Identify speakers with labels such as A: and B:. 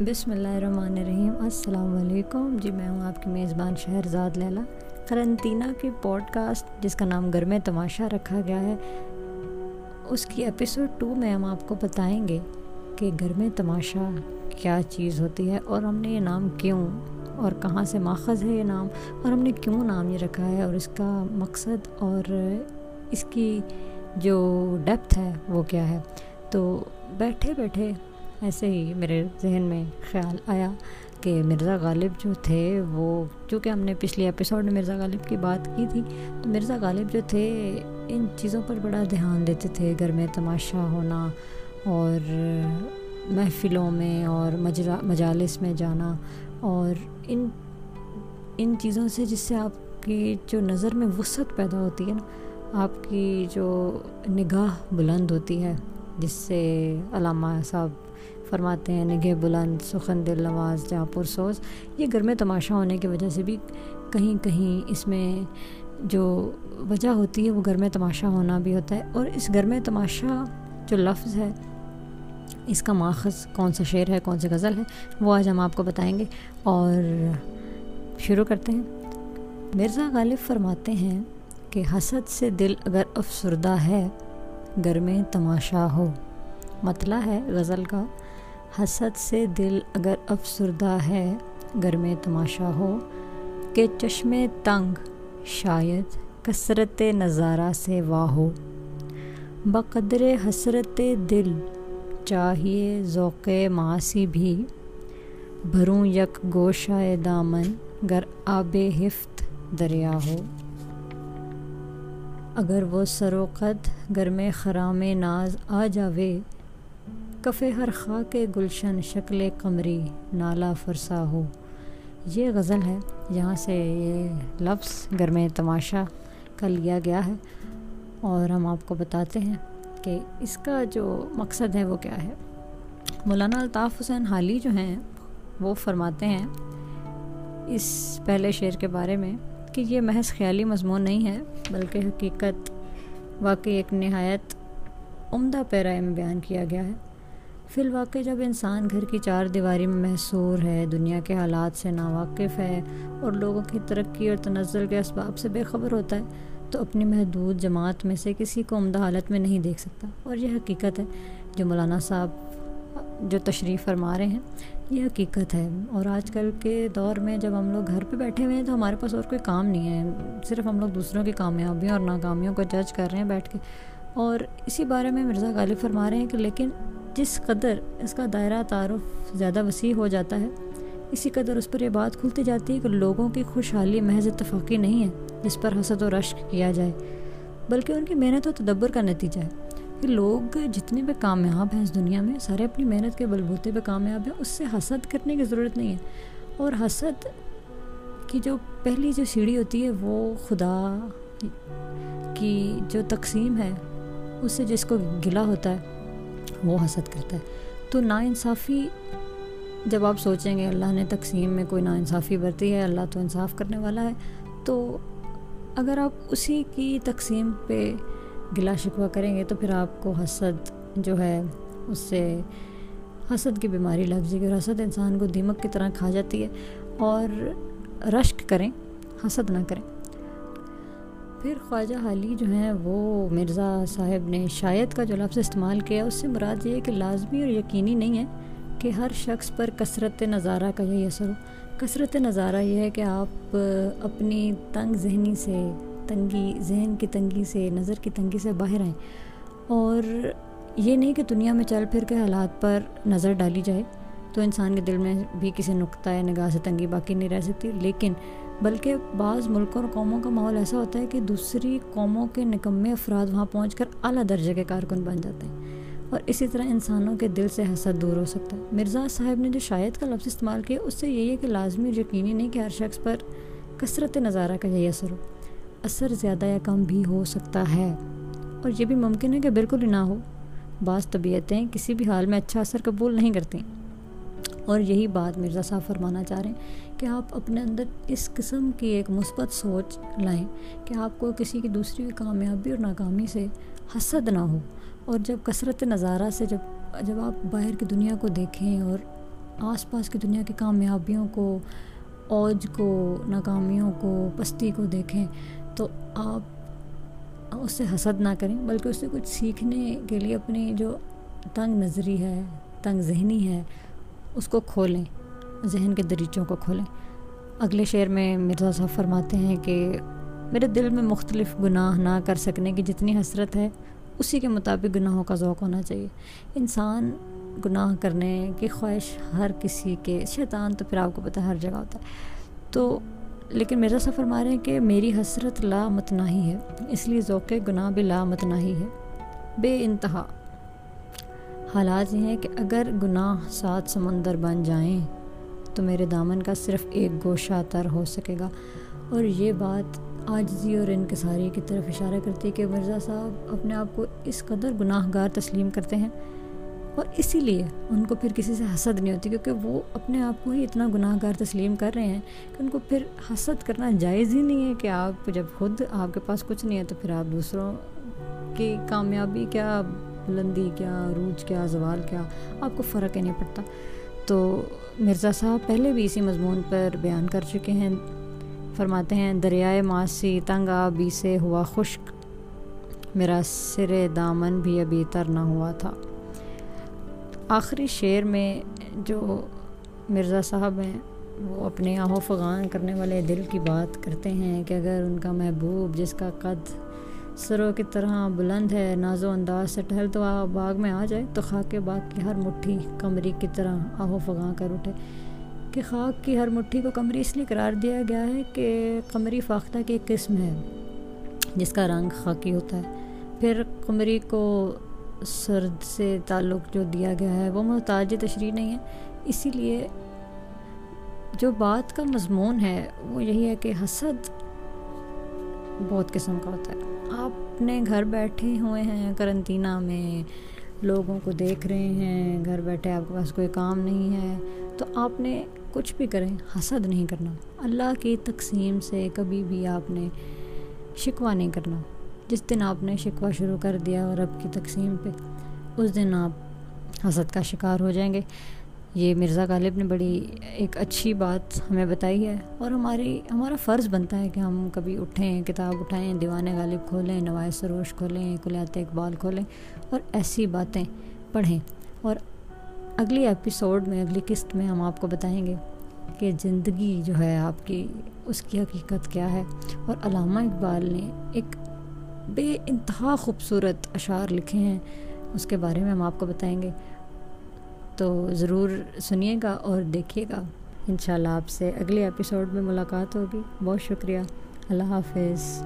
A: بسم اللہ الرحمن الرحیم۔ السلام علیکم۔ جی میں ہوں آپ کی میزبان شہرزاد لیلا۔ قرنطینہ کی پوڈ کاسٹ جس کا نام گرم تماشا رکھا گیا ہے، اس کی ایپیسوڈ ٹو میں ہم آپ کو بتائیں گے کہ گرم تماشا کیا چیز ہوتی ہے اور ہم نے یہ نام کیوں اور کہاں سے ماخذ ہے یہ نام اور ہم نے کیوں نام یہ رکھا ہے اور اس کا مقصد اور اس کی جو ڈیپتھ ہے وہ کیا ہے۔ تو بیٹھے بیٹھے ایسے ہی میرے ذہن میں خیال آیا کہ مرزا غالب جو تھے وہ چونکہ ہم نے پچھلی ایپیسوڈ میں مرزا غالب کی بات کی تھی، تو مرزا غالب جو تھے ان چیزوں پر بڑا دھیان دیتے تھے، گھر میں تماشا ہونا اور محفلوں میں اور مجرا، مجالس میں جانا اور ان ان چیزوں سے جس سے آپ کی جو نظر میں وسعت پیدا ہوتی ہے نا، آپ کی جو نگاہ بلند ہوتی ہے، جس سے علامہ صاحب فرماتے ہیں، نگہ بلند، سخن دل نواز، جہاں پرسوز۔ یہ گھر میں تماشا ہونے کی وجہ سے بھی کہیں کہیں اس میں جو وجہ ہوتی ہے، وہ گھر میں تماشا ہونا بھی ہوتا ہے۔ اور اس گھر میں تماشا جو لفظ ہے، اس کا ماخذ کون سا شعر ہے، کون سی غزل ہے، وہ آج ہم آپ کو بتائیں گے۔ اور شروع کرتے ہیں۔ مرزا غالب فرماتے ہیں کہ حسد سے دل اگر افسردہ ہے، گھر میں تماشا ہو۔ مطلع ہے غزل کا۔ حسد سے دل اگر افسردہ ہے، گھر میں تماشا ہو، کہ چشم تنگ شاید کثرت نظارہ سے واہ ہو۔ بقدر حسرت دل، چاہیے ذوق معاشی بھی۔ بھروں یک گوشہ دامن، گر آب حفت دریا ہو۔ اگر وہ سروقت گھر میں خرام ناز آ جاوے کفے ہر خاک گلشن شکل قمری نالا فرسا ہو۔ یہ غزل ہے جہاں سے یہ لفظ گرم تماشا کا لیا گیا ہے۔ اور ہم آپ کو بتاتے ہیں کہ اس کا جو مقصد ہے وہ کیا ہے۔ مولانا الطاف حسین حالی جو ہیں، وہ فرماتے ہیں اس پہلے شعر کے بارے میں کہ یہ محض خیالی مضمون نہیں ہے، بلکہ حقیقت واقعی ایک نہایت عمدہ پیرائے میں بیان کیا گیا ہے۔ فی الواقع جب انسان گھر کی چار دیواری میں محصور ہے، دنیا کے حالات سے ناواقف ہے اور لوگوں کی ترقی اور تنزل کے اسباب سے بے خبر ہوتا ہے، تو اپنی محدود جماعت میں سے کسی کو عمدہ حالت میں نہیں دیکھ سکتا۔ اور یہ حقیقت ہے جو مولانا صاحب جو تشریف فرما رہے ہیں، یہ حقیقت ہے۔ اور آج کل کے دور میں جب ہم لوگ گھر پہ بیٹھے ہوئے ہیں تو ہمارے پاس اور کوئی کام نہیں ہے۔ صرف ہم لوگ دوسروں کی کامیابیوں اور ناکامیوں کو جج کر رہے ہیں بیٹھ کے۔ اور اسی بارے میں مرزا غالب فرما رہے ہیں کہ لیکن جس قدر اس کا دائرہ تعارف زیادہ وسیع ہو جاتا ہے، اسی قدر اس پر یہ بات کھلتی جاتی ہے کہ لوگوں کی خوشحالی محض اتفاقی نہیں ہے جس پر حسد و رشک کیا جائے، بلکہ ان کی محنت و تدبر کا نتیجہ ہے کہ لوگ جتنے بھی کامیاب ہیں اس دنیا میں، سارے اپنی محنت کے بلبوتے پہ کامیاب ہیں، اس سے حسد کرنے کی ضرورت نہیں ہے۔ اور حسد کی جو پہلی جو سیڑھی ہوتی ہے، وہ خدا کی جو تقسیم ہے اس سے جس کو گلا ہوتا ہے، وہ حسد کرتا ہے۔ تو ناانصافی، جب آپ سوچیں گے اللہ نے تقسیم میں کوئی ناانصافی برتی ہے، اللہ تو انصاف کرنے والا ہے، تو اگر آپ اسی کی تقسیم پہ گلا شکوہ کریں گے تو پھر آپ کو حسد جو ہے، اس سے حسد کی بیماری لگ جائے گی اور حسد انسان کو دیمک کی طرح کھا جاتی ہے۔ اور رشک کریں، حسد نہ کریں۔ پھر خواجہ حالی جو ہیں وہ مرزا صاحب نے شاید کا جو لفظ استعمال کیا، اس سے مراد یہ ہے کہ لازمی اور یقینی نہیں ہے کہ ہر شخص پر کثرت نظارہ کا یہی اثر ہو۔ کثرت نظارہ یہ ہے کہ آپ اپنی تنگ ذہنی سے، تنگی، ذہن کی تنگی سے، نظر کی تنگی سے باہر آئیں۔ اور یہ نہیں کہ دنیا میں چل پھر کے حالات پر نظر ڈالی جائے تو انسان کے دل میں بھی کسی نقطۂ نگاہ سے تنگی باقی نہیں رہ سکتی۔ لیکن بلکہ بعض ملکوں اور قوموں کا ماحول ایسا ہوتا ہے کہ دوسری قوموں کے نکمے افراد وہاں پہنچ کر اعلیٰ درجے کے کارکن بن جاتے ہیں اور اسی طرح انسانوں کے دل سے حسد دور ہو سکتا ہے۔ مرزا صاحب نے جو شاید کا لفظ استعمال کیا، اس سے یہی ہے کہ لازمی اور یقینی نہیں کہ ہر شخص پر کثرت نظارہ کا یہی اثر ہو۔ اثر زیادہ یا کم بھی ہو سکتا ہے۔ اور یہ بھی ممکن ہے کہ بالکل ہی نہ ہو۔ بعض طبیعتیں کسی بھی حال میں اچھا اثر قبول نہیں کرتیں۔ اور یہی بات مرزا صاحب فرمانا چاہ رہے ہیں کہ آپ اپنے اندر اس قسم کی ایک مثبت سوچ لائیں کہ آپ کو کسی کی دوسری کامیابی اور ناکامی سے حسد نہ ہو اور جب کثرت نظارہ سے جب جب آپ باہر کی دنیا کو دیکھیں اور آس پاس کی دنیا کی کامیابیوں کو، اوج کو، ناکامیوں کو، پستی کو دیکھیں تو آپ اس سے حسد نہ کریں بلکہ اس سے کچھ سیکھنے کے لیے اپنی جو تنگ نظری ہے، تنگ ذہنی ہے اس کو کھولیں، ذہن کے دریچوں کو کھولیں۔ اگلے شعر میں مرزا صاحب فرماتے ہیں کہ میرے دل میں مختلف گناہ نہ کر سکنے کی جتنی حسرت ہے، اسی کے مطابق گناہوں کا ذوق ہونا چاہیے۔ انسان گناہ کرنے کی خواہش ہر کسی کے، شیطان تو پھر آپ کو پتہ ہر جگہ ہوتا ہے۔ تو لیکن مرزا صاحب فرما رہے ہیں کہ میری حسرت لا متناہی ہے، اس لیے ذوق گناہ بھی لا متناہی ہے۔ بے انتہا۔ حالات یہ ہیں کہ اگر گناہ سات سمندر بن جائیں تو میرے دامن کا صرف ایک گوشہ تر ہو سکے گا۔ اور یہ بات آجزی اور انکساری کی طرف اشارہ کرتی ہے کہ مرزا صاحب اپنے آپ کو اس قدر گناہ گار تسلیم کرتے ہیں اور اسی لیے ان کو پھر کسی سے حسد نہیں ہوتی کیونکہ وہ اپنے آپ کو ہی اتنا گناہ گار تسلیم کر رہے ہیں کہ ان کو پھر حسد کرنا جائز ہی نہیں ہے کہ آپ جب خود آپ کے پاس کچھ نہیں ہے تو پھر آپ دوسروں کی کامیابی کیا بلندی کیا، عروج کیا، زوال کیا، آپ کو فرق ہی نہیں پڑتا۔ تو مرزا صاحب پہلے بھی اسی مضمون پر بیان کر چکے ہیں۔ فرماتے ہیں، دریائے ماسی تنگ آبی سے ہوا خشک۔ میرا سر دامن بھی ابھی تر نہ ہوا تھا۔ آخری شعر میں جو مرزا صاحب ہیں، وہ اپنے آہو فغان کرنے والے دل کی بات کرتے ہیں کہ اگر ان کا محبوب جس کا قد سروں کی طرح بلند ہے، ناز و انداز سے ٹہل تو باغ میں آ جائے۔ تو خاک باغ کی ہر مٹھی کمری کی طرح آہو فغاں کر اٹھے۔ کہ خاک کی ہر مٹھی کو کمری اس لیے قرار دیا گیا ہے کہ قمری فاختہ کی ایک قسم ہے، جس کا رنگ خاکی ہوتا ہے۔ پھر قمری کو سرد سے تعلق جو دیا گیا ہے، وہ محتاج تشریح نہیں ہے۔ اسی لیے جو بات کا مضمون ہے، وہ یہی ہے کہ حسد بہت قسم کا ہوتا ہے۔ آپ اپنے گھر بیٹھے ہوئے ہیں کرنطینہ میں لوگوں کو دیکھ رہے ہیں، گھر بیٹھے آپ کے پاس کوئی کام نہیں ہے، تو آپ نے کچھ بھی کریں، حسد نہیں کرنا۔ اللہ کی تقسیم سے کبھی بھی آپ نے شکوہ نہیں کرنا۔ جس دن آپ نے شکوہ شروع کر دیا رب کی تقسیم پہ، اس دن آپ حسد کا شکار ہو جائیں گے۔ یہ مرزا غالب نے بڑی ایک اچھی بات ہمیں بتائی ہے اور ہماری ہمارا فرض بنتا ہے کہ ہم کبھی اٹھیں، کتاب اٹھائیں، دیوان غالب کھولیں، نوائے سروش کھولیں، کلیات اقبال کھولیں اور ایسی باتیں پڑھیں۔ اور اگلی ایپیسوڈ میں، اگلی قسط میں ہم آپ کو بتائیں گے کہ زندگی جو ہے آپ کی، اس کی حقیقت کیا ہے۔ اور علامہ اقبال نے ایک بے انتہا خوبصورت اشعار لکھے ہیں، اس کے بارے میں ہم آپ کو بتائیں گے۔ تو ضرور سنیے گا اور دیکھیے گا۔ انشاءاللہ آپ سے اگلے ایپیسوڈ میں ملاقات ہوگی۔ بہت شکریہ۔ اللہ حافظ۔